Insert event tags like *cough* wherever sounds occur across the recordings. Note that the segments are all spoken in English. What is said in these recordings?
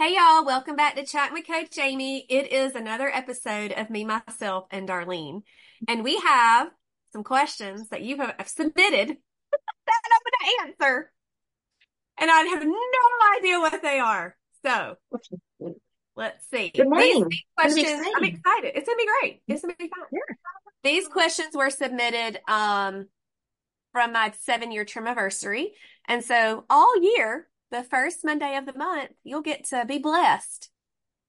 Hey y'all, welcome back to Chat with Coach Amy. It is another episode of Me, Myself, and Darlene. And we have some questions that you have submitted *laughs* that I'm going to answer. And I have no idea what they are. So let's see. Good morning. These, questions, I'm excited. It's going to be great. It's going to be fun. Yeah. These questions were submitted um, from my seven year anniversary. And so all year, the first Monday of the month, you'll get to be blessed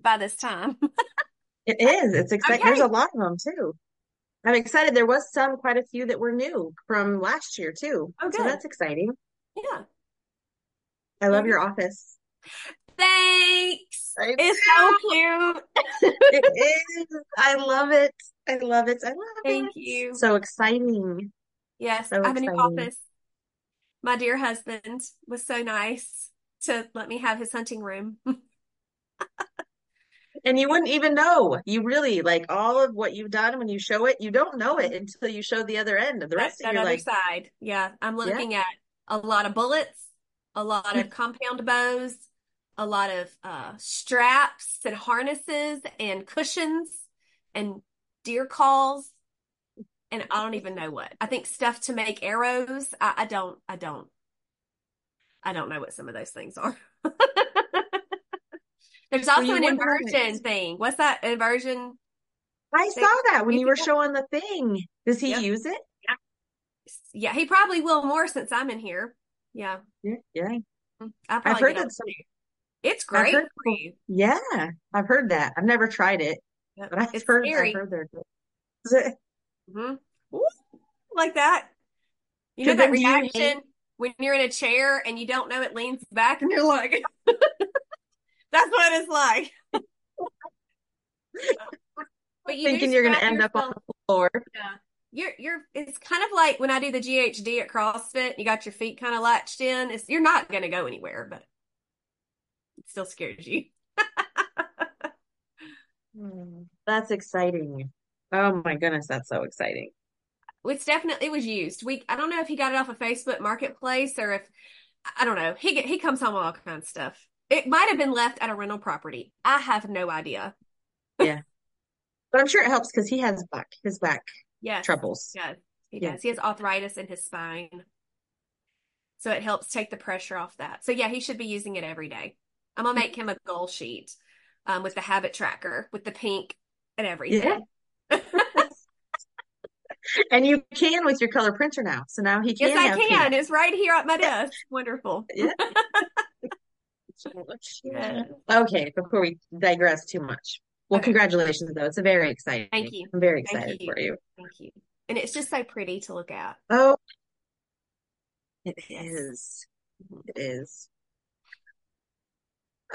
by this time. *laughs* it is. It's exciting. Okay. There's a lot of them too. I'm excited. There was some, quite a few that were new from last year too. Oh, So that's exciting. Yeah. I love your office. Thanks. I It's so cute. *laughs* It is. I love it. I love it. I love Thank it. Thank you. So exciting. Yes, So I have a new office. My dear husband was so nice to let me have his hunting room. *laughs* And you wouldn't even know. You really like all of what you've done when you show it, you don't know it until you show the other end of the That, rest of that your other side. Yeah, I'm yeah. looking at a lot of bullets, a lot of compound bows, a lot of uh, straps and harnesses and cushions and deer calls. And I don't even know what. I think stuff to make arrows. I, I don't, I don't, I don't know what some of those things are. *laughs* There's also an inversion thing. What's that inversion I thing? saw that when You were showing the thing. Does he use it? Yeah, he probably will more since I'm in here. Yeah, Yeah. Yeah. I'll I've heard that some. It's great heard for you. Yeah, I've heard that. I've never tried it, Yep. but I've It's heard I've heard they're good. Is it- hmm Like that. You know that reaction when you're in a chair and you don't know it leans back and you're like, *laughs* that's what it's like. *laughs* But you thinking you're gonna strap end up on the floor? Yeah. You're you're it's kind of like when I do the GHD at CrossFit, you got your feet kind of latched in. It's you're not gonna go anywhere, but it still scares you. *laughs* Hmm, That's exciting. Oh my goodness, that's so exciting. It's definitely it was used. We I don't know if he got it off of Facebook Marketplace or if I don't know. He he comes home with all kinds of stuff. It might have been left at a rental property. I have no idea. *laughs* Yeah, but I'm sure it helps because he has back his back Yes, troubles. yes, he Yeah. does. He has arthritis in his spine, so it helps take the pressure off that. So yeah, he should be using it every day. I'm gonna make him a goal sheet, um, with the habit tracker, with the pink and Yeah, everything. *laughs* and you can with your color printer now. So now he can. Yes, I pink. can. It's right here at my desk. Wonderful. *laughs* yeah. *laughs* Okay, before we digress too much. Well, Okay. congratulations though. It's a very exciting. Thank you. I'm very excited you. for you. Thank you. And it's just so pretty to look at. Oh, it is. Mhm. It is.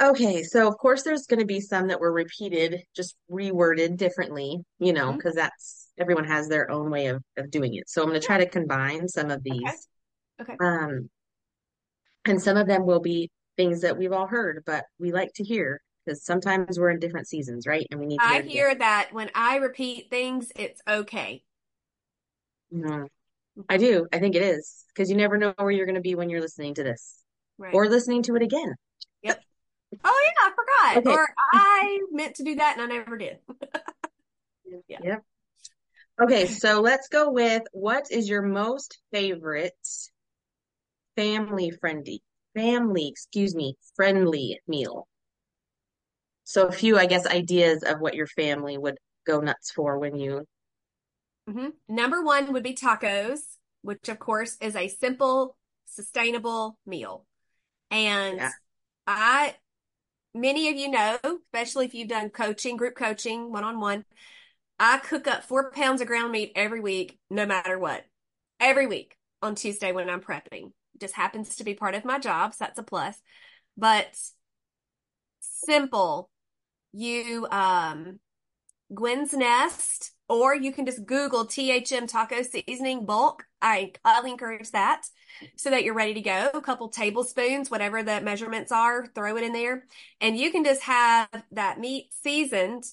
Okay, so of course there's going to be some that were repeated, just reworded differently, you know, because that's everyone has their own way of, of doing it. So I'm going to try to combine some of these. Okay. Um, and some of them will be things that we've all heard, but we like to hear because sometimes we're in different seasons, right? And we need to I hear it that when I repeat things, it's okay. Mhm. I do. I think it is because you never know where you're going to be when you're listening to this Right. or listening to it again. Yep. Oh yeah, I forgot. Okay. Or I meant to do that and I never did. *laughs* Yeah. Yep. Okay, so let's go with what is your most favorite family friendly, family, excuse me, friendly meal? So a few, I guess, ideas of what your family would go nuts for when you, hmm Number one would be tacos, which of course is a simple, sustainable meal. And yeah, I, many of you know, especially if you've done coaching, group coaching, one on one, I cook up four pounds of ground meat every week, no matter what. Every week on Tuesday when I'm prepping. Just happens to be part of my job, so that's a plus. But simple. You, um, Gwen's Nest, or you can just Google THM taco seasoning bulk. I highly encourage that so that you're ready to go. A couple tablespoons, whatever the measurements are, throw it in there. And you can just have that meat seasoned.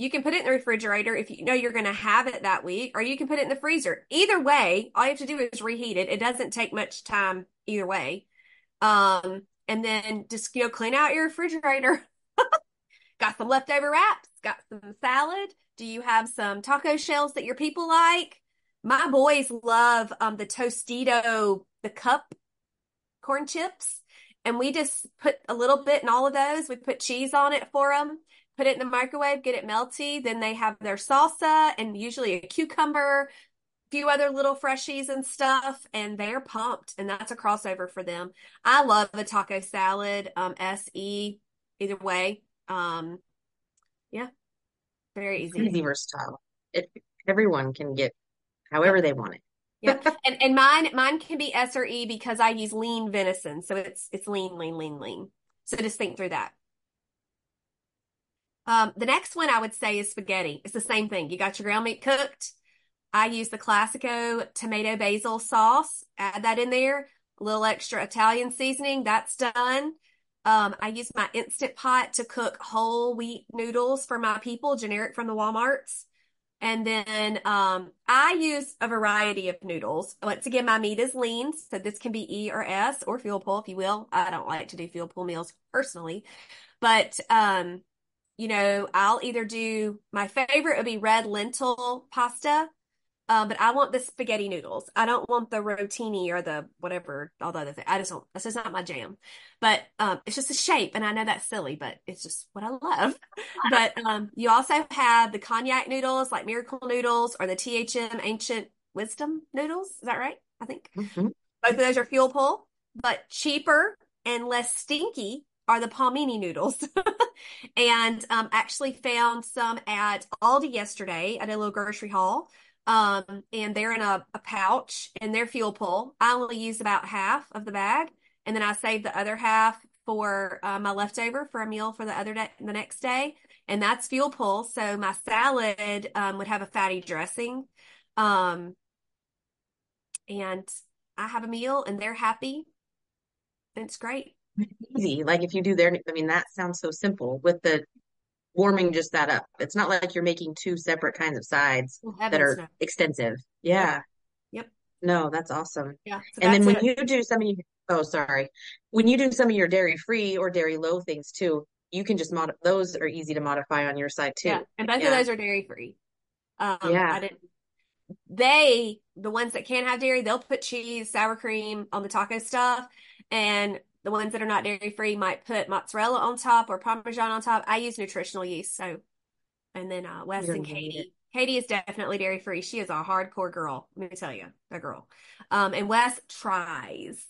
You can put it in the refrigerator if you know you're going to have it that week, or you can put it in the freezer. Either way, all you have to do is reheat it. It doesn't take much time either way. Um, and then just, you know, clean out your refrigerator. *laughs* got some leftover wraps, got some salad. Do you have some taco shells that your people like? My boys love um, the Tostito, the cup corn chips. And we just put a little bit in all of those. We put cheese on it for them, put it in the microwave, get it melty. Then they have their salsa and usually a cucumber, a few other little freshies and stuff. And they're pumped. And that's a crossover for them. I love a taco salad, um, SE, either way. Um, yeah, very easy. Easy versatile. It, everyone can get however they want it. Yeah. And and mine mine can be S or E because I use lean venison. So it's it's lean, lean, lean, lean. So just think through that. Um, the next one I would say is spaghetti. It's the same thing. You got your ground meat cooked. I use the Classico tomato basil sauce. Add that in there. A little extra Italian seasoning. That's done. Um, I use my Instant Pot to cook whole wheat noodles for my people, generic from the Walmarts. And then um, I use a variety of noodles. Once again, my meat is lean, so this can be E or S or fuel pull, if you will. I don't like to do fuel pull meals personally, but um, you know, I'll either do my favorite would be red lentil pasta, um, but I want the spaghetti noodles. I don't want the rotini or the whatever, all the other things. I just don't, that's just not my jam. But um, it's just a shape, and I know that's silly, but it's just what I love. *laughs* but um, you also have the konjac noodles, like Miracle Noodles, or the THM Ancient Wisdom noodles. Is that right? I think Mm-hmm. both of those are fuel pull, but cheaper and less stinky are the palmini noodles. *laughs* and um, actually found some at Aldi yesterday at a little grocery haul. Um, and they're in a, a pouch and they're fuel pull. I only use about half of the bag, and then I save the other half for uh, my leftover for a meal for the other day, the next day, and that's fuel pull. So my salad um, would have a fatty dressing, um, and I have a meal, and they're happy. It's great. Easy. Like if you do their, I mean, that sounds so simple with the warming just that up. It's not like you're making two separate kinds of sides Well, that are no. extensive. Yeah. Yep. No, that's awesome. Yeah. So And then when it. you do some of your, oh, sorry. When you do some of your dairy free or dairy low things too, you can just mod those are easy to modify on your side too. Yeah, and both of those are dairy free. Um, Yeah. I didn't. They, the ones that can't have dairy, they'll put cheese, sour cream on the taco stuff, and the ones that are not dairy free might put mozzarella on top or parmesan on top. I use nutritional yeast, so. And then uh, Wes and. Katie. Katie is definitely dairy free. She is a hardcore girl. Let me tell you, that girl. Um, and Wes tries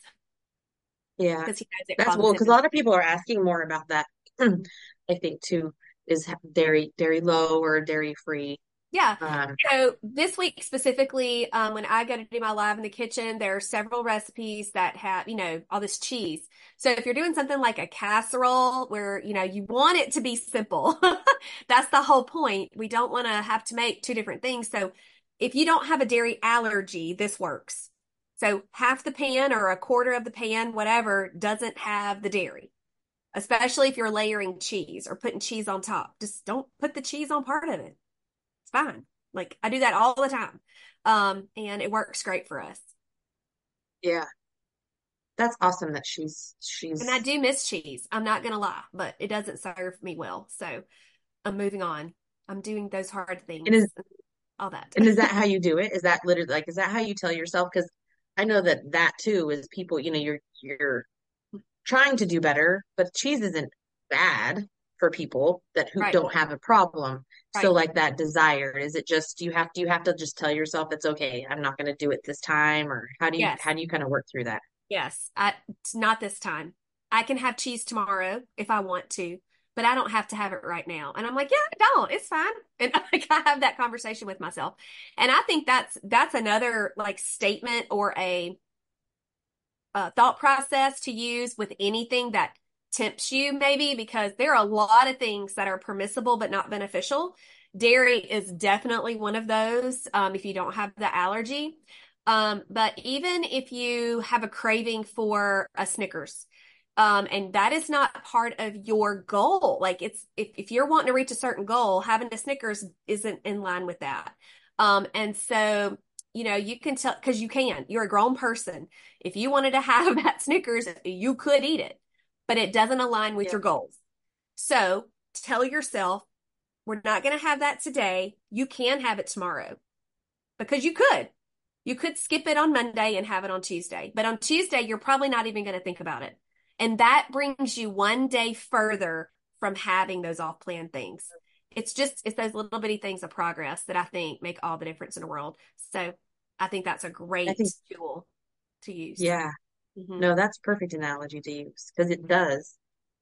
Yeah. because he knows it That's well, because a lot of people are asking more about that. *clears throat* I think too, is dairy dairy low or dairy free. Yeah. Um, So this week specifically, um, when I go to do my live in the kitchen, there are several recipes that have, you know, all this cheese. So if you're doing something like a casserole where, you know, you want it to be simple, *laughs* that's the whole point. We don't want to have to make two different things. So if you don't have a dairy allergy, this works. So half the pan or a quarter of the pan, whatever, doesn't have the dairy. Especially if you're layering cheese or putting cheese on top. Just don't put the cheese on part of it. It's fine. Like I do that all the time. Um, and it works great for us. yeah, that's awesome that she's she's And I do miss cheese. I'm not gonna lie, but it doesn't serve me well. So I'm moving on. I'm doing those hard things. And is- all that. And is that how you do it? Is that literally like is that how you tell yourself? Because I know that that too is people, you know, you're you're trying to do better, but cheese isn't bad for people that who Right. don't have a problem. So like that desire, is it just you have do you have to just tell yourself it's okay, I'm not going to do it this time, or how do you Yes. how do you kind of work through that? Yes, I, not this time. I can have cheese tomorrow if I want to, but I don't have to have it right now. And I'm like, yeah, I don't. It's fine. *laughs* And like I have that conversation with myself. And I think that's that's another like statement or a uh, thought process to use with anything that tempts you, maybe, because there are a lot of things that are permissible but not beneficial. Dairy is definitely one of those um, if you don't have the allergy. Um, but even if you have a craving for a Snickers, um, and that is not part of your goal. Like it's if, if you're wanting to reach a certain goal, having a Snickers isn't in line with that. Um, and so, you know, you can tell because you can. You're a grown person. If you wanted to *laughs* have that Snickers, you could eat it, but it doesn't align with Yeah. your goals. So tell yourself, we're not going to have that today. You can have it tomorrow because you could. You could skip it on Monday and have it on Tuesday. But on Tuesday, you're probably not even going to think about it. And that brings you one day further from having those off plan things. It's just, it's those little bitty things of progress that I think make all the difference in the world. So I think that's a great think, tool to use. Yeah. Mm-hmm. No, that's perfect analogy to use because it does.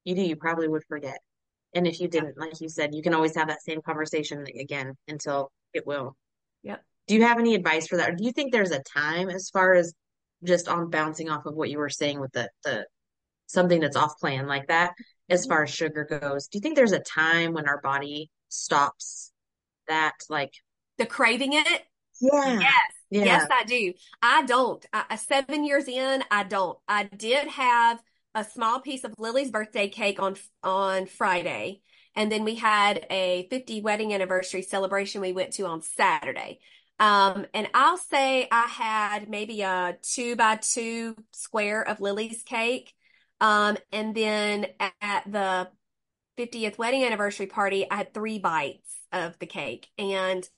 You do, you probably would forget. And if you didn't, like you said, you can always have that same conversation again until it will. Yep. Do you have any advice for that? Or do you think there's a time as far as just on bouncing off of what you were saying with the the something that's off plan like that as far as sugar goes? Do you think there's a time when our body stops that like the craving it? Yeah. Yes. Yeah. Yes, I do. I don't. I, seven years in, I don't. I did have a small piece of Lily's birthday cake on on Friday, and then we had a 50 wedding anniversary celebration we went to on Saturday. Um, and I'll say I had maybe a two by two square of Lily's cake. Um, and then at the 50th wedding anniversary party, I had three bites of the cake. And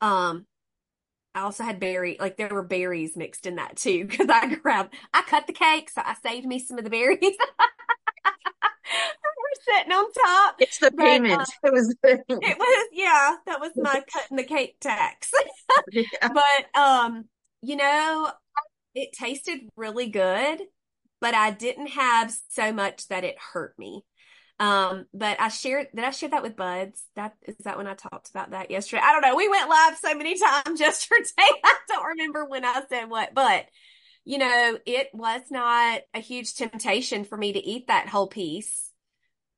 um, I also had berry, like there were berries mixed in that too, *laughs* because I grabbed, I cut the cake, so I saved me some of the berries. *laughs* We're sitting on top. It's the payment. Uh, *laughs* it was. it was yeah. That was my cutting the cake tax. yeah. But um, you know, it tasted really good, but I didn't have so much that it hurt me. Um, but I shared, did I share that with Buds? That is that when I talked about that yesterday? I don't know. We went live so many *laughs* times yesterday. *laughs* I don't remember when I said what, but you know, it was not a huge temptation for me to eat that whole piece.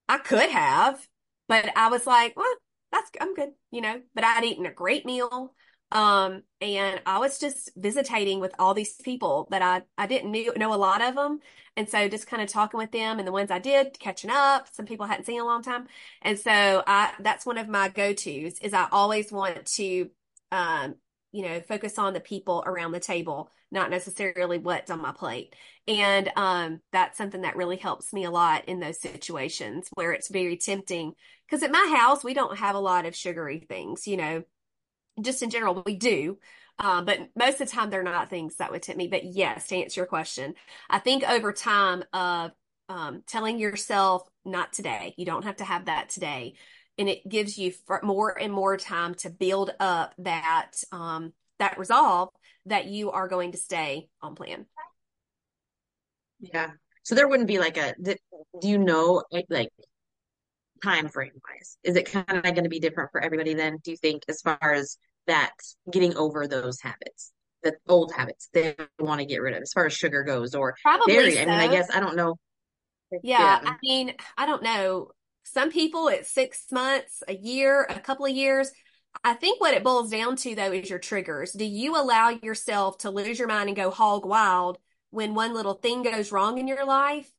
I could have, but I was like, well, that's, I'm good, you know, but I'd eaten a great meal. Um, and I was just visitating with all these people that I, I didn't knew, know a lot of them. And so just kind of talking with them and the ones I did catching up, some people I hadn't seen in a long time. And so I, that's one of my go-tos is I always want to, um, you know, focus on the people around the table, not necessarily what's on my plate. And, um, that's something that really helps me a lot in those situations where it's very tempting. Cause at my house, we don't have a lot of sugary things, you know, just in general, we do. Um, but most of the time, they're not things that would tempt me. But yes, to answer your question, I think over time of um, telling yourself, not today, you don't have to have that today. And it gives you more and more time to build up that um, that resolve that you are going to stay on plan. Yeah. So there wouldn't be like a. Do you know like time frame wise? Is it kind of going to be different for everybody then? Do you think as far as that getting over those habits, the old habits they want to get rid of as far as sugar goes or Probably dairy? So. I mean, I guess I don't know. Yeah, yeah, I mean, I don't know. Some people it's six months, a year, a couple of years. I think what it boils down to though is your triggers. Do you allow yourself to lose your mind and go hog wild when one little thing goes wrong in your life?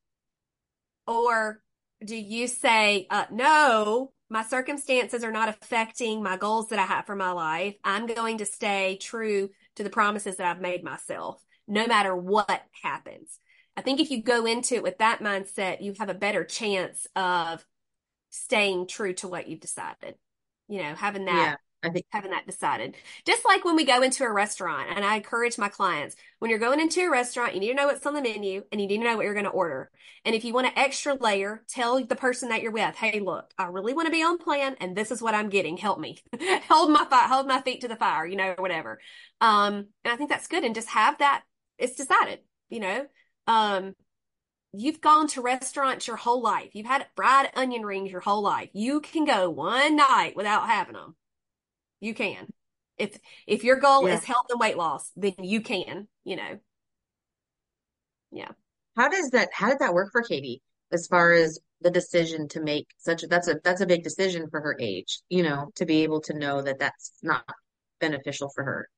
Or do you say, uh, no, my circumstances are not affecting my goals that I have for my life. I'm going to stay true to the promises that I've made myself, no matter what happens. I think if you go into it with that mindset, you have a better chance of staying true to what you've decided. You know, having that. I think having that decided. Just like when we go into a restaurant, and I encourage my clients, when you're going into a restaurant, you need to know what's on the menu and you need to know what you're going to order. And if you want an extra layer, tell the person that you're with, hey, look, I really want to be on plan and this is what I'm getting. Help me. *laughs* hold my fi- hold my feet to the fire, you know, whatever. Um, and I think that's good. And just have that, it's decided, you know. Um, you've gone to restaurants your whole life. You've had fried onion rings your whole life. You can go one night without having them you can. If if your goal yeah. is health and weight loss, then you can, you know. Yeah. How does that how did that work for Katie as far as the decision to make such a that's a that's a big decision for her age, you know, to be able to know that that's not beneficial for her.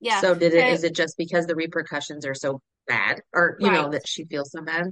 Yeah. So did it is it just because the repercussions are so bad or you right. know that she feels so bad?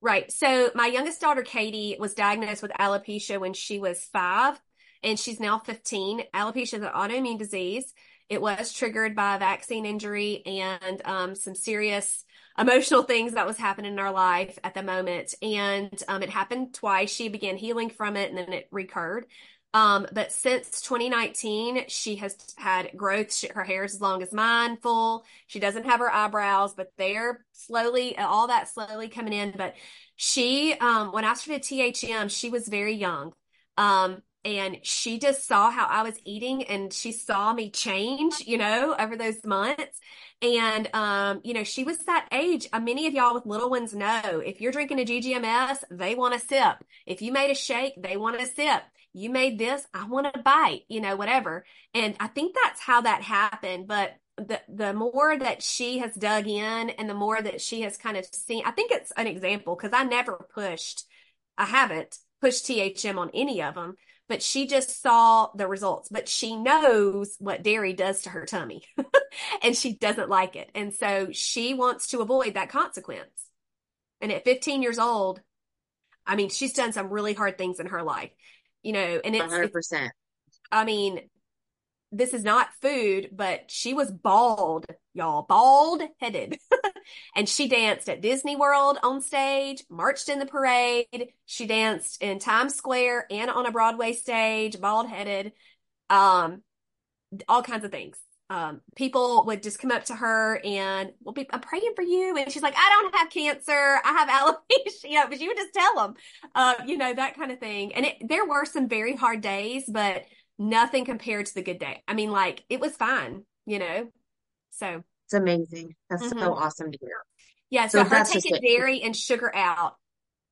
Right. So my youngest daughter Katie was diagnosed with alopecia when she was 5 and she's now 15. Alopecia is an autoimmune disease. It was triggered by a vaccine injury and um, some serious emotional things that was happening in our life at the moment. And um, it happened twice. She began healing from it and then it recurred. Um, but since 2019, she has had growth. She, her hair is as long as mine, full. She doesn't have her eyebrows, but they're slowly, all that slowly coming in. But she, um, when I started THM, she was very young. Um, and she just saw how I was eating and she saw me change, you know, over those months. And, um, you know, she was that age. Uh, many of y'all with little ones know if you're drinking a GGMS, they want a sip. If you made a shake, they want a sip. You made this, I want a bite, you know, whatever. And I think that's how that happened. But the the more that she has dug in and the more that she has kind of seen, I think it's an example because I never pushed, I haven't pushed THM on any of them but she just saw the results. But she knows what dairy does to her tummy *laughs* and she doesn't like it. And so she wants to avoid that consequence. And at 15 years old, I mean, she's done some really hard things in her life, you know, and it's 100%. It's, I mean, this is not food, but she was bald, y'all, bald headed. *laughs* and she danced at Disney World on stage, marched in the parade. She danced in Times Square and on a Broadway stage, bald headed. Um, all kinds of things. Um, people would just come up to her and, well, I'm praying for you. And she's like, I don't have cancer. I have *laughs* alopecia. You know, but she would just tell them, uh, you know, that kind of thing. And it, there were some very hard days, but nothing compared to the good day. I mean, like it was fine, you know? So it's amazing. That's mm-hmm. so awesome to hear. Yeah. So, so her taking dairy and sugar out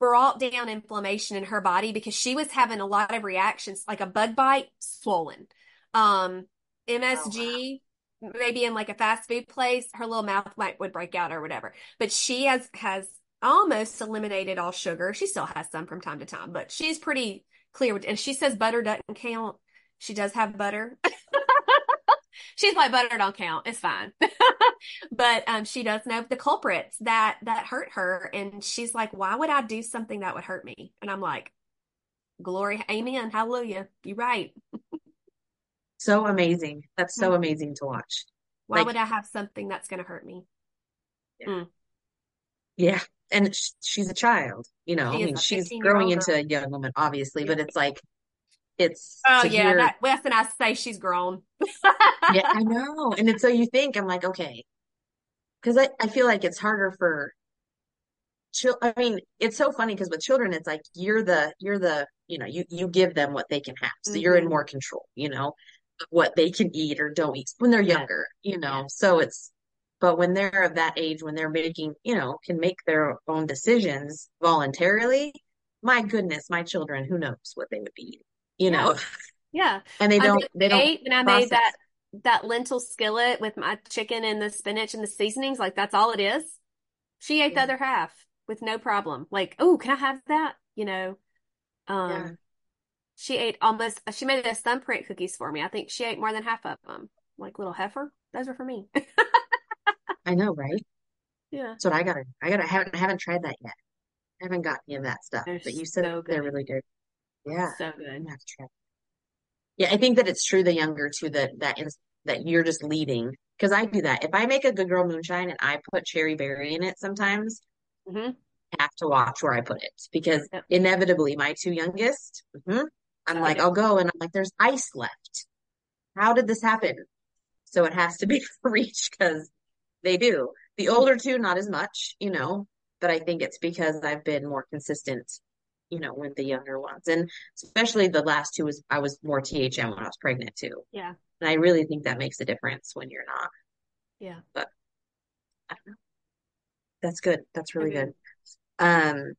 brought down inflammation in her body because she was having a lot of reactions, like a bug bite, swollen. Um, MSG, oh, wow. maybe in like a fast food place, her little mouth might would break out or whatever. But she has has almost eliminated all sugar. She still has some from time to time, but she's pretty clear. And she says butter doesn't count. She does have butter. *laughs* She's like butter don't count. It's fine. *laughs* but um, she does know the culprits that that hurt her, and she's like, "Why would I do something that would hurt me?" And I'm like, "Glory, Amen, Hallelujah. You're right." *laughs* so amazing. That's so mm-hmm. amazing to watch. Why like, would I have something that's going to hurt me? Yeah. Mm. yeah. And she's a child, you know. I mean, she's growing into a young woman, obviously, but it's like it's oh yeah that Wes and I say she's grown. yeah, *laughs* I know. And it's so you think I'm like, okay. Cause I, I feel like it's harder for chil- I mean, it's so funny because with children it's like you're the you're the you know, you you give them what they can have. So mm-hmm. you're in mm-hmm. more control, you know, what they can eat or don't eat when they're younger, you know. Yeah. So it's but when they're of that age when they're making, you know, can make their own decisions voluntarily, my goodness, my children, who knows what they would be eating you know. Yeah. And they don't they don't when I made that that lentil skillet with my chicken and the spinach and the seasonings, like that's all it is. She ate yeah. the other half with no problem. Like, oh, can I have that? You know. Um yeah. she ate almost she made those thumbprint cookies for me. I think she ate more than half of them. Like little heifer. Those are for me. *laughs* I know, right? Yeah. So I gotta I gotta haven't I haven't tried that yet. I haven't got any of that stuff. They're but you said so they're really good. Yeah. So good. Yeah, I think that it's true the younger too that that is that you're just leading because I do that. If I make a good girl moonshine and I put cherry berry in it sometimes, mm-hmm. I have to watch where I put it because yep. inevitably my two youngest, mm-hmm, I'm like, I'll go and I'm like, there's ice left. How did this happen? So it has to be *laughs* for each because they do. The older two, not as much, you know, but I think it's because I've been more consistent you know, with the younger ones. And especially the last two was I was more THM when I was pregnant too. Yeah. And I really think that makes a difference when you're not. Yeah. But I don't know. That's good. That's really good. Um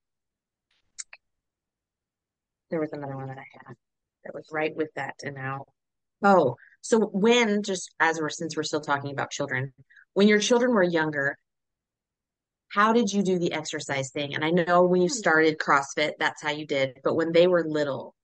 there was another one that I had that was right with that and now oh so when just as we're since we're still talking about children when your children were younger how did you do the exercise thing? And I know when you hmm. started CrossFit, that's how you did, but when they were little,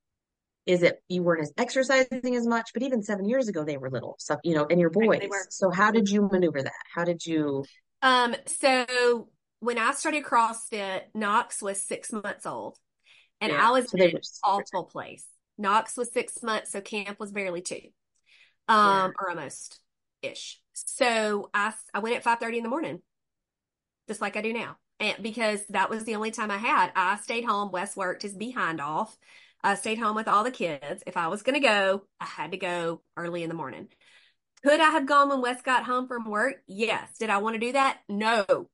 is it you weren't as exercising as much, but even seven years ago they were little. So you know, and your boys. Right, so how did you maneuver that? How did you um so when I started CrossFit, Knox was six months old. And yeah, I was so in an awful place. Knox was six months, so camp was barely two. Um, yeah. or almost ish. So I I went at five thirty in the morning just like I do now. And because that was the only time I had, I stayed home. Wes worked his behind off. I stayed home with all the kids. If I was going to go, I had to go early in the morning. Could I have gone when Wes got home from work? Yes. Did I want to do that? No.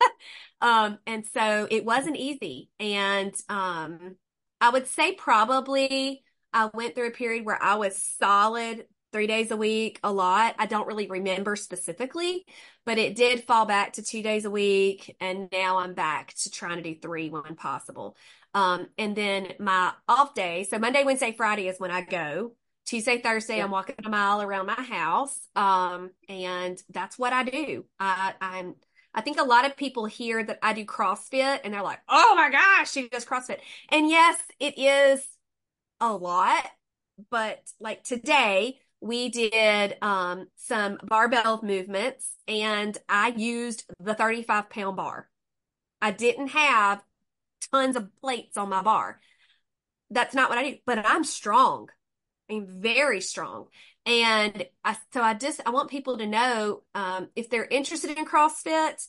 *laughs* um, and so it wasn't easy. And um, I would say probably I went through a period where I was solid three days a week a lot. I don't really remember specifically, but it did fall back to two days a week. And now I'm back to trying to do three when possible. Um, and then my off day, so Monday, Wednesday, Friday is when I go. Tuesday, Thursday, yeah. I'm walking a mile around my house. Um, and that's what I do. I, I'm, I think a lot of people hear that I do CrossFit and they're like, oh my gosh, she does CrossFit. And yes, it is a lot. But like today, we did um, some barbell movements and I used the 35 pound bar. I didn't have tons of plates on my bar. That's not what I do, but I'm strong. I'm very strong. And I, so I just, I want people to know, um, if they're interested in CrossFit,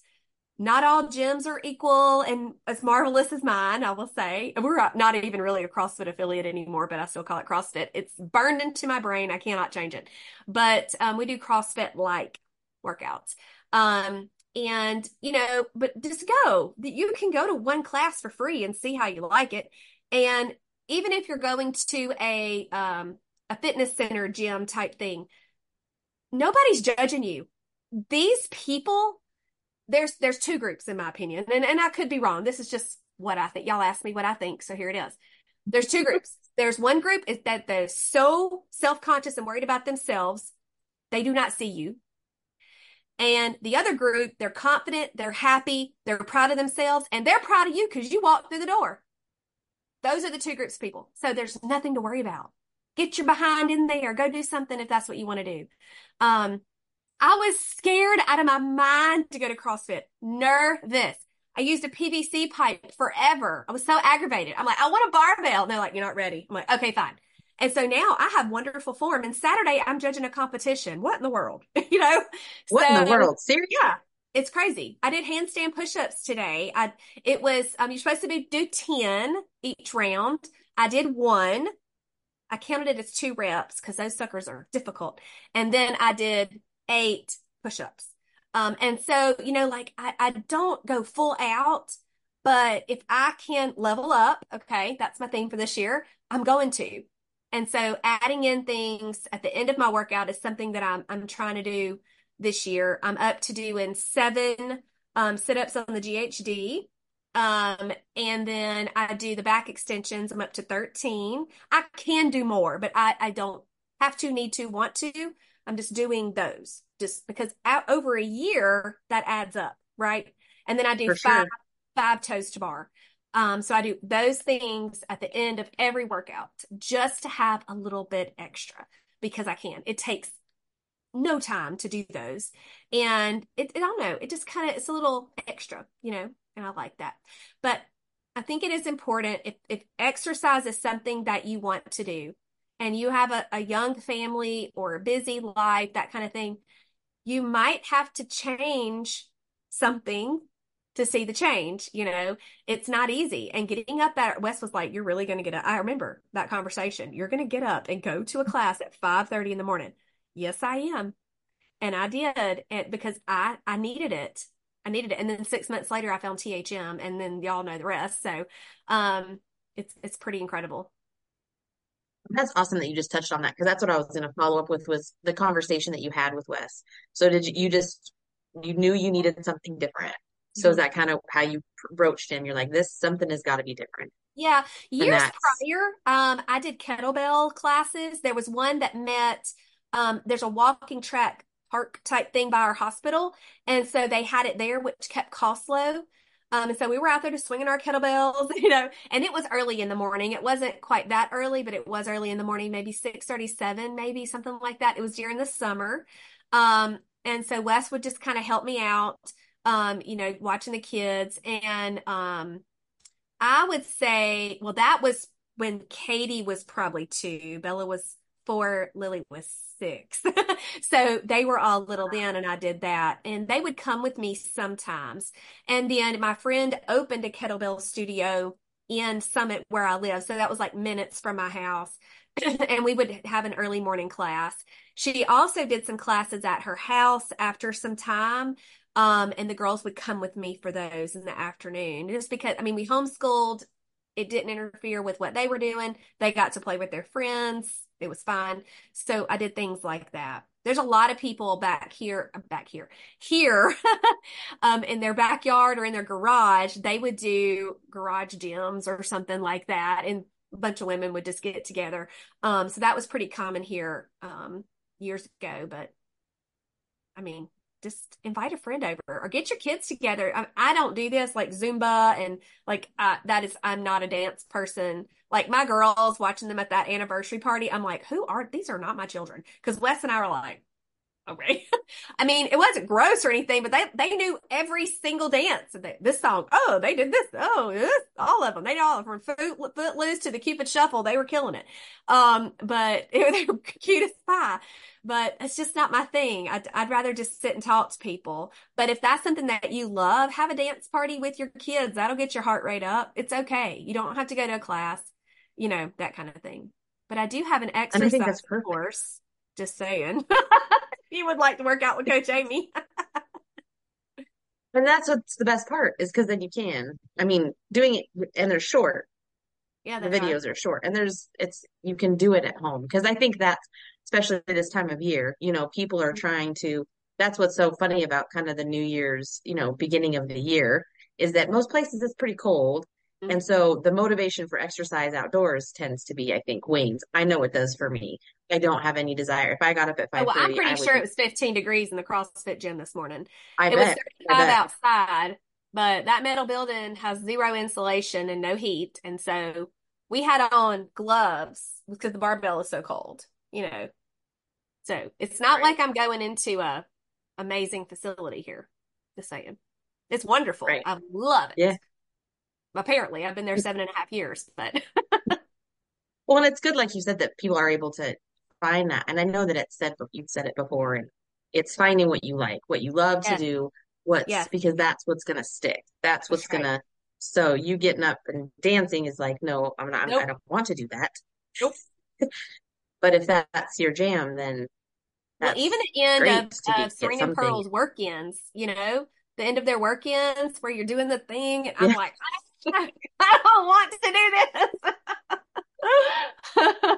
not all gyms are equal and as marvelous as mine, I will say. We're not even really a CrossFit affiliate anymore, but I still call it CrossFit. It's burned into my brain. I cannot change it. But um, we do CrossFit like workouts. Um, and, you know, but just go. You can go to one class for free and see how you like it. And even if you're going to a um, a fitness center gym type thing, nobody's judging you. These people there's there's two groups in my opinion, and and I could be wrong. This is just what I think. Y'all asked me what I think, so here it is. There's two groups. *laughs* There's one group is that they're so self conscious and worried about themselves, they do not see you. And the other group, they're confident, they're happy, they're proud of themselves, and they're proud of you because you walked through the door. Those are the two groups of people. So there's nothing to worry about. Get your behind in there. Go do something if that's what you want to do. Um, I was scared out of my mind to go to CrossFit. Nervous. I used a PVC pipe forever. I was so aggravated. I'm like, I want a barbell. And they're like, you're not ready. I'm like, okay, fine. And so now I have wonderful form. And Saturday I'm judging a competition. What in the world? *laughs* you know? What so, in the world? Seriously? Yeah. It's crazy. I did handstand push-ups today. I it was um you're supposed to be, do 10 each round. I did one. I counted it as two reps because those suckers are difficult. And then I did eight push-ups. Um, and so, you know, like I, I don't go full out, but if I can level up, okay, that's my thing for this year, I'm going to. And so adding in things at the end of my workout is something that I'm, I'm trying to do this year. I'm up to doing seven, um, sit-ups on the GHD. Um, and then I do the back extensions. I'm up to 13. I can do more, but I, I don't have to, need to, want to. I'm just doing those just because out, over a year that adds up, right? And then I do For five sure. five toes to bar. Um, so I do those things at the end of every workout just to have a little bit extra because I can. It takes no time to do those. And it, I don't know, it just kind of, it's a little extra, you know, and I like that. But I think it is important if, if exercise is something that you want to do, and you have a, a young family or a busy life, that kind of thing, you might have to change something to see the change. You know, it's not easy. And getting up that Wes was like, you're really going to get up. I remember that conversation. You're going to get up and go to a class at 5 30 in the morning. Yes, I am. And I did it because I, I needed it. I needed it. And then six months later, I found THM and then y'all know the rest. So, um, it's, it's pretty incredible. That's awesome that you just touched on that because that's what I was going to follow up with was the conversation that you had with Wes. So did you, you just you knew you needed something different? So is mm-hmm. that kind of how you broached him? You're like, this something has got to be different. Yeah, years prior, um, I did kettlebell classes. There was one that met. Um, there's a walking track park type thing by our hospital, and so they had it there, which kept costs low. Um, and so we were out there just swinging our kettlebells, *laughs* you know, and it was early in the morning. It wasn't quite that early, but it was early in the morning, maybe 637, maybe something like that. It was during the summer. Um, and so Wes would just kind of help me out, um, you know, watching the kids. And, um, I would say, well, that was when Katie was probably two. Bella was before Lily was six. *laughs* so they were all little then, and I did that. And they would come with me sometimes. And then my friend opened a kettlebell studio in Summit where I live. So that was like minutes from my house. *laughs* and we would have an early morning class. She also did some classes at her house after some time. Um, and the girls would come with me for those in the afternoon just because, I mean, we homeschooled. It didn't interfere with what they were doing. They got to play with their friends. It was fine. So I did things like that. There's a lot of people back here, back here, here, *laughs* um, in their backyard or in their garage. They would do garage gyms or something like that. And a bunch of women would just get together. Um, so that was pretty common here, um, years ago. But I mean, just invite a friend over or get your kids together. I, I don't do this like Zumba and like that is I'm not a dance person. Like my girls watching them at that anniversary party, I'm like, who are these? Are not my children because Wes and I were like, okay. *laughs* I mean, it wasn't gross or anything, but they they knew every single dance. Of this song, oh, they did this, oh, this, all of them. They know all of them from foot, Footloose to the Cupid Shuffle. They were killing it. Um, but it, *laughs* they were cute as pie but it's just not my thing. I'd, I'd rather just sit and talk to people. But if that's something that you love, have a dance party with your kids. That'll get your heart rate up. It's okay. You don't have to go to a class, you know, that kind of thing. But I do have an exercise course. Just saying. *laughs* you would like to work out with Coach Amy. *laughs* and that's what's the best part is because then you can. I mean, doing it and they're short. Yeah, the videos are short and there's it's you can do it at home because I think that's especially this time of year, you know, people are trying to, that's what's so funny about kind of the New Year's, you know, beginning of the year is that most places it's pretty cold. Mm-hmm. And so the motivation for exercise outdoors tends to be, I think, wings. I know it does for me. I don't have any desire. If I got up at five, oh, well, I'm pretty sure it was 15 degrees in the CrossFit gym this morning. I it bet. was 35 outside, but that metal building has zero insulation and no heat, and so we had on gloves because the barbell is so cold. You know, so it's not right. like I'm going into a amazing facility here. Just saying. It's wonderful. Right. I love it. Yeah. Apparently, I've been there seven and a half years, but. *laughs* well, and it's good, like you said, that people are able to find that. And I know that it's said, you've said it before, and it's finding what you like, what you love yes. to do, what's yes. because that's what's going to stick. That's what's that's going to. So you getting up and dancing is like, no, I'm not. Nope. I don't want to do that. Nope. *laughs* But if that, that's your jam, then well, even the end of, of Serene and Pearl's work ins, you know, the end of their work ins where you're doing the thing, and I'm yeah. like, I, *laughs* I don't want to do this. *laughs*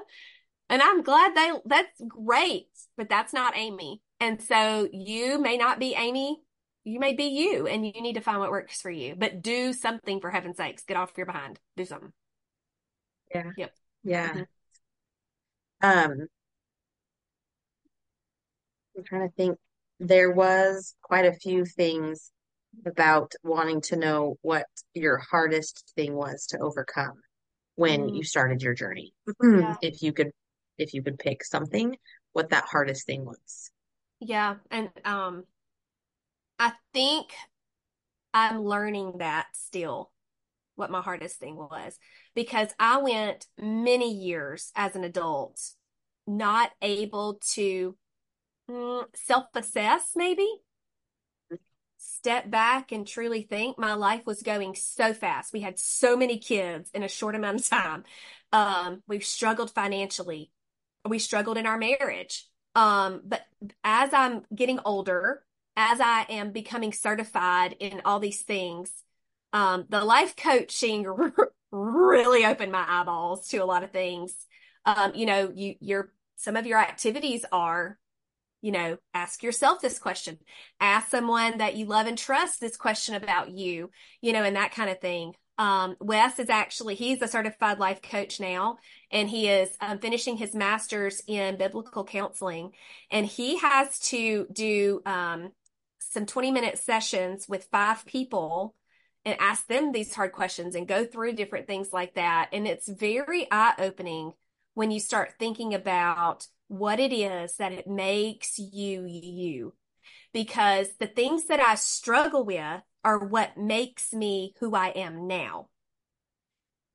and I'm glad they that's great, but that's not Amy. And so you may not be Amy, you may be you, and you need to find what works for you. But do something for heaven's sakes. Get off your behind. Do something. Yeah. Yep. Yeah. Mm-hmm. Um, I'm trying to think. There was quite a few things about wanting to know what your hardest thing was to overcome when mm. you started your journey. Yeah. If you could, if you could pick something, what that hardest thing was. Yeah, and um, I think I'm learning that still what my hardest thing was because I went many years as an adult not able to mm, self assess, maybe step back and truly think my life was going so fast. We had so many kids in a short amount of time. Um, we've struggled financially. We struggled in our marriage. Um, but as I'm getting older, as I am becoming certified in all these things, um, the life coaching *laughs* really opened my eyeballs to a lot of things. Um, you know, you, your, some of your activities are, you know, ask yourself this question, ask someone that you love and trust this question about you, you know, and that kind of thing. Um, Wes is actually, he's a certified life coach now, and he is um, finishing his master's in biblical counseling. And he has to do um, some 20 minute sessions with five people and ask them these hard questions and go through different things like that. And it's very eye opening when you start thinking about what it is that it makes you you. Because the things that I struggle with are what makes me who I am now.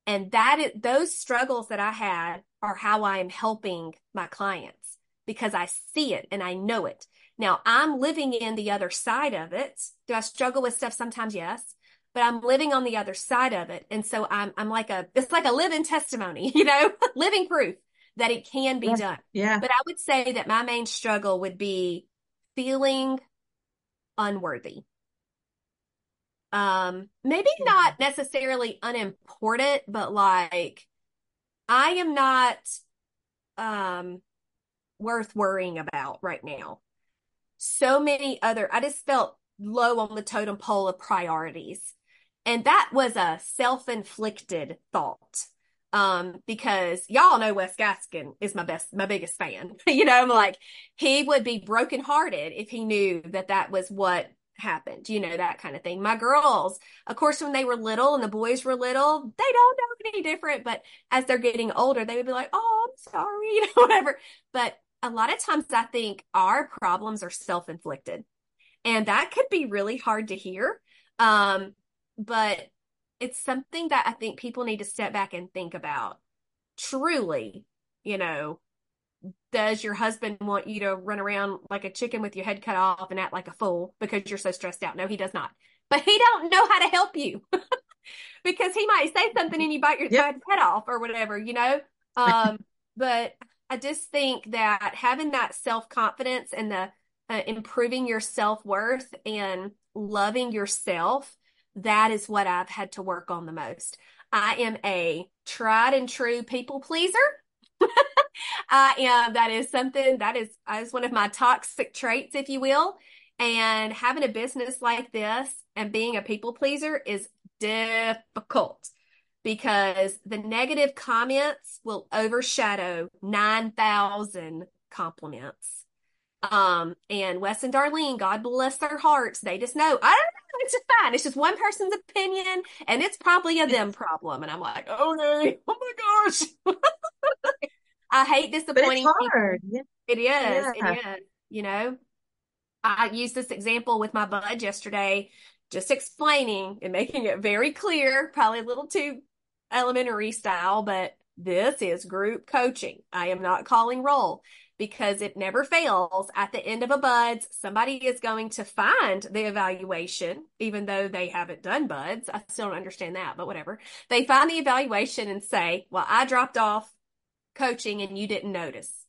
And that is, those struggles that I had are how I am helping my clients because I see it and I know it. Now I'm living in the other side of it. Do I struggle with stuff sometimes? Yes. But I'm living on the other side of it. And so I'm, I'm like a, it's like a living testimony, *laughs* you know, living proof that it can be Yeah. done. Yeah. But I would say that my main struggle would be feeling unworthy. Um, maybe not necessarily unimportant, but like I am not um worth worrying about right now. So many other, I just felt low on the totem pole of priorities. And that was a self-inflicted thought. Um, because y'all know Wes Gaskin is my best, my biggest fan. *laughs* You know, I'm like, he would be brokenhearted if he knew that that was what happened, you know, that kind of thing. My girls, of course, when they were little and the boys were little, they don't know any different. But as they're getting older, they would be like, oh, I'm sorry, *laughs* you know, whatever. But a lot of times I think our problems are self-inflicted. And that could be really hard to hear. Um, but it's something that I think people need to step back and think about. Truly, you know, does your husband want you to run around like a chicken with your head cut off and act like a fool because you're so stressed out? No, he does not. But he don't know how to help you *laughs* because he might say something and you bite your Yep. head off or whatever, you know? Um, but I just think that having that self-confidence and the uh, improving your self-worth and loving yourself, that is what I've had to work on the most. I am a tried and true people pleaser. *laughs* I am, that is something that is, is one of my toxic traits, if you will. And having a business like this and being a people pleaser is difficult because the negative comments will overshadow 9,000 compliments. Um, and Wes and Darlene, God bless their hearts, they just know, I it's just fine. It's just one person's opinion and it's probably a them problem. And I'm like, okay, *laughs* oh my gosh. *laughs* I hate But it's disappointing people. hard. It is. Yeah. It is. You know, I used this example with my bud yesterday, just explaining and making it very clear, probably a little too elementary style, but this is group coaching. I am not calling roll because it never fails. At the end of a buds, somebody is going to find the evaluation, even though they haven't done buds. I still don't understand that, but whatever. They find the evaluation and say, well, I dropped off coaching and you didn't notice.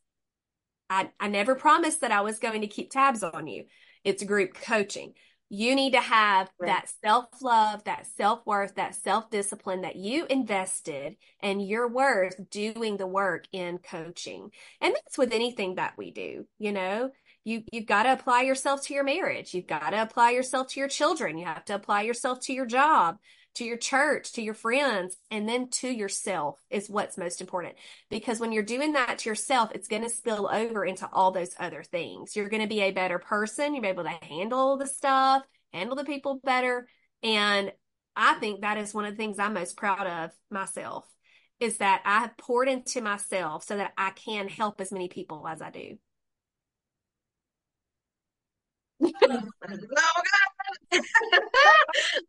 I, I never promised that I was going to keep tabs on you. It's group coaching. You need to have Right. that self love, that self worth, that self discipline that you invested and you're worth doing the work in coaching. And that's with anything that we do, you know? You, you've got to apply yourself to your marriage. You've got to apply yourself to your children. You have to apply yourself to your job, to your church, to your friends, and then to yourself is what's most important. Because when you're doing that to yourself, it's going to spill over into all those other things. You're going to be a better person. You'll be able to handle the stuff, handle the people better. And I think that is one of the things I'm most proud of myself is that I have poured into myself so that I can help as many people as I do. *laughs* Oh, so good. *laughs*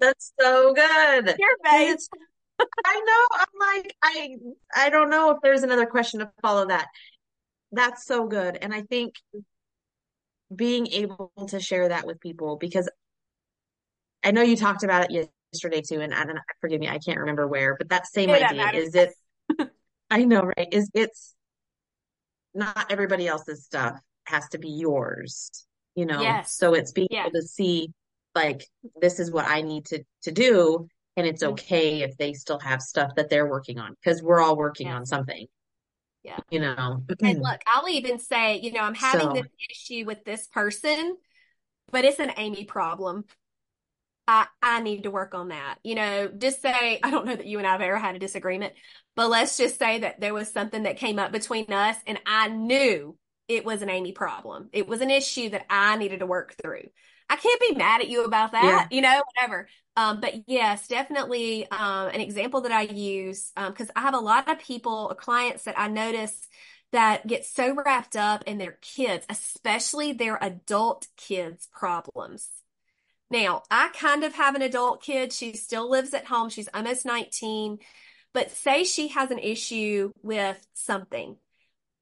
That's so good. Your it's, I know, I'm like, I I don't know if there's another question to follow that. That's so good. And I think being able to share that with people because I know you talked about it yesterday too, and I don't know, forgive me, I can't remember where, but that same It idea is it, *laughs* I know, right? Is it's not everybody else's stuff has to be yours, you know? Yes. So it's being Yes. able to see like this is what I need to to do, and it's Mhm. okay if they still have stuff that they're working on because we're all working on something, Yeah. you know? And look, I'll even say, you know, I'm having So this issue with this person, but it's an Amy problem. I I need to work on that. You know, just say, *laughs* I don't know that you and I have ever had a disagreement, but let's just say that there was something that came up between us and I knew it was an Amy problem. It was an issue that I needed to work through. I can't be mad at you about yeah, that, you know, whatever. Um, but yes, definitely um, an example that I use um, because I have a lot of people, clients that I notice that get so wrapped up in their kids, especially their adult kids' problems. Now, I kind of have an adult kid. She still lives at home. She's almost 19, But say she has an issue with something.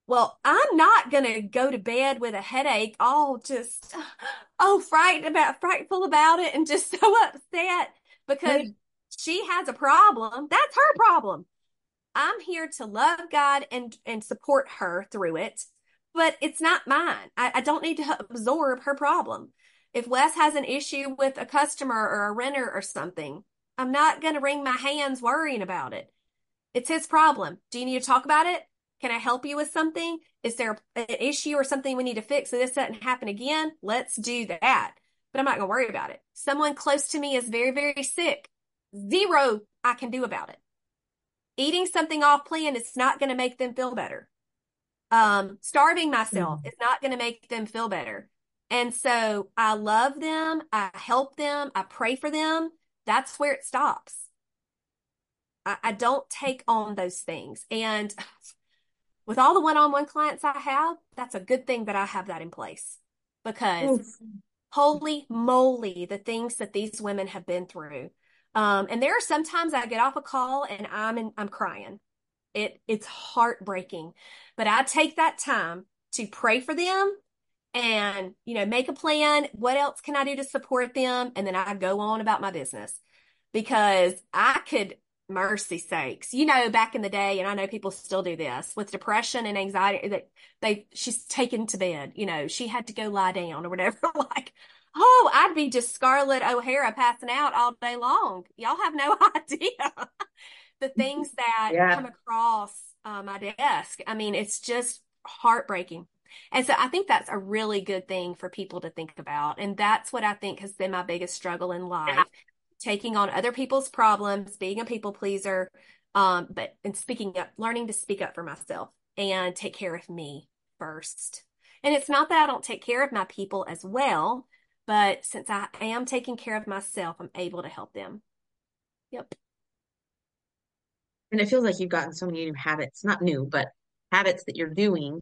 Well, I'm not going to go to bed with a headache, all just, oh, frightened about, frightful about it and just *laughs* so upset because she has a problem. That's her problem. I'm here to love God and, and support her through it, but it's not mine. I, I don't need to absorb her problem. If Wes has an issue with a customer or a renter or something, I'm not going to wring my hands worrying about it. It's his problem. Do you need to talk about it? Can I help you with something? Is there an issue or something we need to fix so this doesn't happen again? Let's do that. But I'm not going to worry about it. Someone close to me is very, very sick. Zero I can do about it. Eating something off plan is not going to make them feel better. Um, starving myself mm-hmm. is not going to make them feel better. And so I love them. I help them. I pray for them. That's where it stops. I, I don't take on those things. And with all the one-on-one clients I have, that's a good thing that I have that in place because holy moly, the things that these women have been through. Um, and there are sometimes I get off a call and I'm in, I'm crying. It it's heartbreaking, but I take that time to pray for them and you know make a plan. What else can I do to support them? And then I go on about my business because I could mercy sakes. You know back in the day and i know people still do this with depression and anxiety that they she's taken to bed you know she had to go lie down or whatever. *laughs* Like oh i'd be just scarlett o'hara passing out all day long. Y'all have no *laughs* idea the things that yeah. come across uh, my desk. I mean it's just heartbreaking. And so i think that's a really good thing for people to think about and that's what i think has been my biggest struggle in life taking on other people's problems, being a people pleaser, um, but and speaking up, learning to speak up for myself and take care of me first. And it's not that I don't take care of my people as well, but since I am taking care of myself, I'm able to help them. Yep. And it feels like you've gotten so many new habits, not new, but habits that you're doing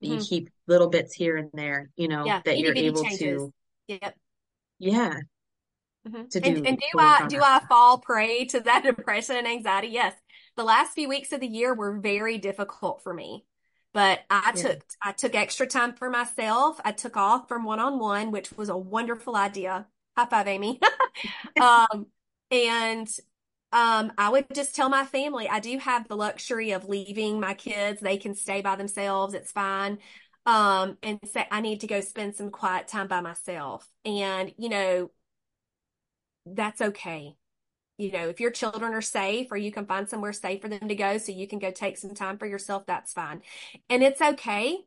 that mm-hmm. you keep little bits here and there, you know, yeah, that you're able changes. to. Yep. Yeah. Mm-hmm. To do, and, and do I do I fall prey *laughs* to that depression and anxiety? Yes. The last few weeks of the year were very difficult for me. But I yeah. took I took extra time for myself. I took off from one on one, which was a wonderful idea. High five, Amy. *laughs* um, and um, I would just tell my family I do have the luxury of leaving my kids. They can stay by themselves. It's fine. Um, and say I need to go spend some quiet time by myself. And, you know, that's okay. You know, if your children are safe or you can find somewhere safe for them to go so you can go take some time for yourself, that's fine. And it's okay.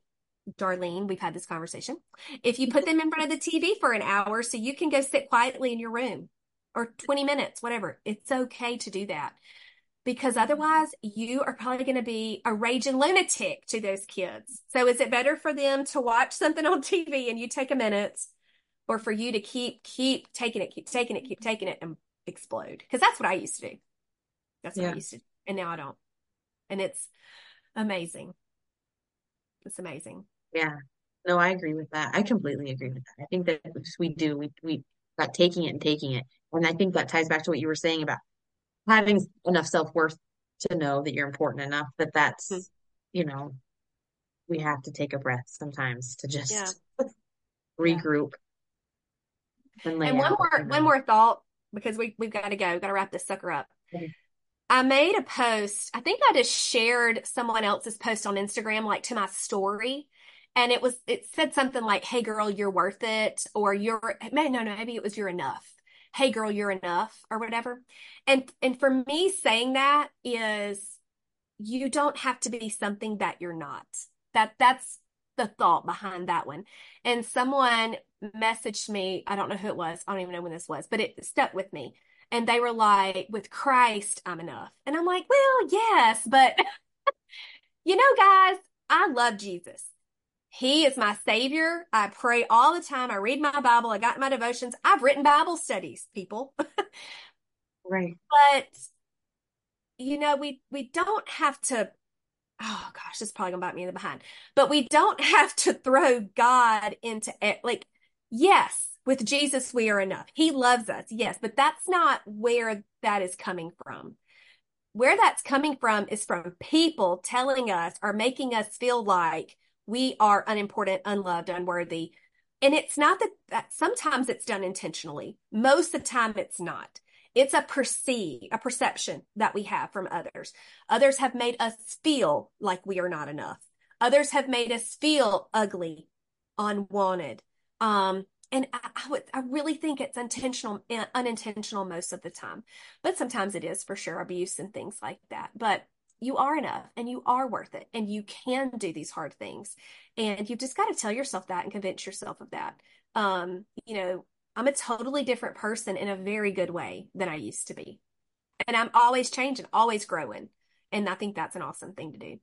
Darlene, we've had this conversation. If you put them in front of the TV for an hour so you can go sit quietly in your room or 20 minutes, whatever, it's okay to do that because otherwise you are probably going to be a raging lunatic to those kids. So is it better for them to watch something on TV and you take a minute or for you to keep keep taking it, keep taking it, keep taking it and explode. Because that's what I used to do. That's what yeah. I used to do. And now I don't. And it's amazing. It's amazing. Yeah. No, I agree with that. I completely agree with that. I think that we do, we we got taking it and taking it. And I think that ties back to what you were saying about having enough self worth to know that you're important enough that that's, mm-hmm. you know, we have to take a breath sometimes to just yeah. *laughs* regroup and, and one more one more thought because we we've got to go, we've got to wrap this sucker up. Mm-hmm. I made a post. I think I just shared someone else's post on Instagram, like to my story. And it was, it said something like, Hey girl, you're worth it. Or you're, no, no, maybe it was you're enough. Hey girl, you're enough or whatever. And, and for me saying that is you don't have to be something that you're not. That, that's the thought behind that one. And someone messaged me, I don't know who it was, I don't even know when this was, but it stuck with me. And they were like, with Christ, I'm enough. And I'm like, well, yes, but *laughs* you know, guys, I love Jesus. He is my savior. I pray all the time. I read my Bible. I got my devotions. I've written Bible studies, people. *laughs* right. But you know, we we don't have to oh gosh, this is probably gonna bite me in the behind. But we don't *laughs* have to throw God into it. Like, yes, with Jesus we are enough. He loves us, yes, but that's not where that is coming from. where that's coming from is from people telling us or making us feel like we are unimportant, unloved, unworthy. And it's not that, that sometimes it's done intentionally. Most of the time it's not. It's a perceive, a perception that we have from others. Others have made us feel like we are not enough. Others have made us feel ugly, unwanted. Um, and I, I, would, I really think it's intentional, uh, unintentional most of the time, but sometimes it is for sure abuse and things like that. But you are enough and you are worth it and you can do these hard things. And you've just got to tell yourself that and convince yourself of that. Um, you know, I'm a totally different person in a very good way than I used to be. And I'm always changing, always growing. And I think that's an awesome thing to do.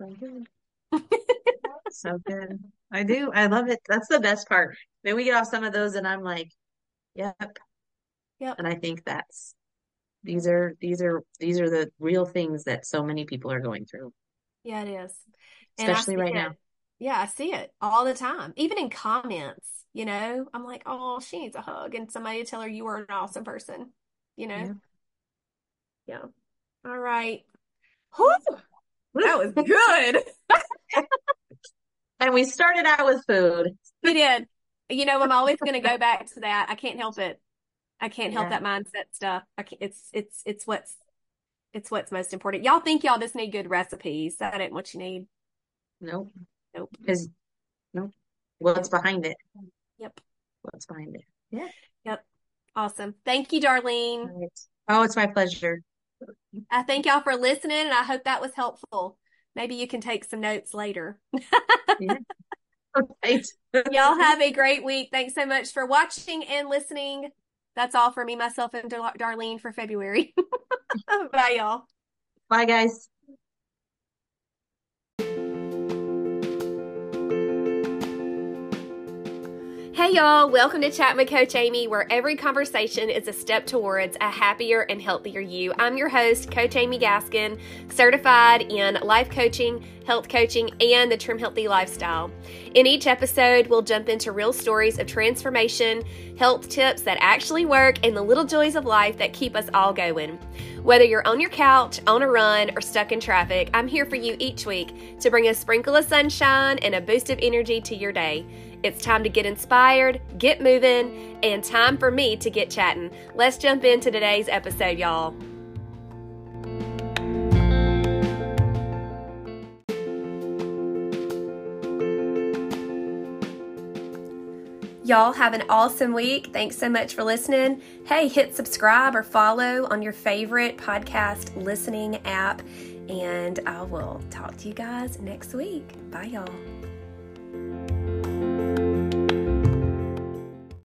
So *laughs* so good. I do. I love it. That's the best part. Then we get off some of those and I'm like, yep. Yep. And I think that's these are these are these are the real things that so many people are going through. Yeah, it is. Especially right it. now. Yeah, I see it all the time. Even in comments, you know, I'm like, oh, she needs a hug. And somebody to tell her you are an awesome person, you know? Yeah. yeah. All right. Whew. That was good. *laughs* and we started out with food. We did. You know, I'm always going to go *laughs* back to that. I can't help it. I can't help yeah. that mindset stuff. It's it's it's what's it's what's most important. Y'all think y'all just need good recipes. That ain't what you need. Nope. Nope. Because nope. What's behind it? Yep. What's behind it? Yeah. Yep. Awesome. Thank you, Darlene. Right. Oh, it's my pleasure. I thank y'all for listening and I hope that was helpful. Maybe you can take some notes later. yeah. *laughs* Right. y'all have *laughs* a great week. Thanks so much for watching and listening. That's all for me, myself, and Dar- Darlene for February. *laughs* Bye, y'all. Bye, guys. Hey y'all, welcome to Chat with Coach Amy, where every conversation is a step towards a happier and healthier you. I'm your host, Coach Amy Gaskin, certified in life coaching, health coaching, and the Trim Healthy lifestyle. In each episode, we'll jump into real stories of transformation, health tips that actually work, and the little joys of life that keep us all going. Whether you're on your couch, on a run, or stuck in traffic, I'm here for you each week to bring a sprinkle of sunshine and a boost of energy to your day. It's time to get inspired, get moving, and time for me to get chatting. Let's jump into today's episode, y'all. Y'all have an awesome week. Thanks so much for listening. Hey, hit subscribe or follow on your favorite podcast listening app. And I will talk to you guys next week. Bye, y'all.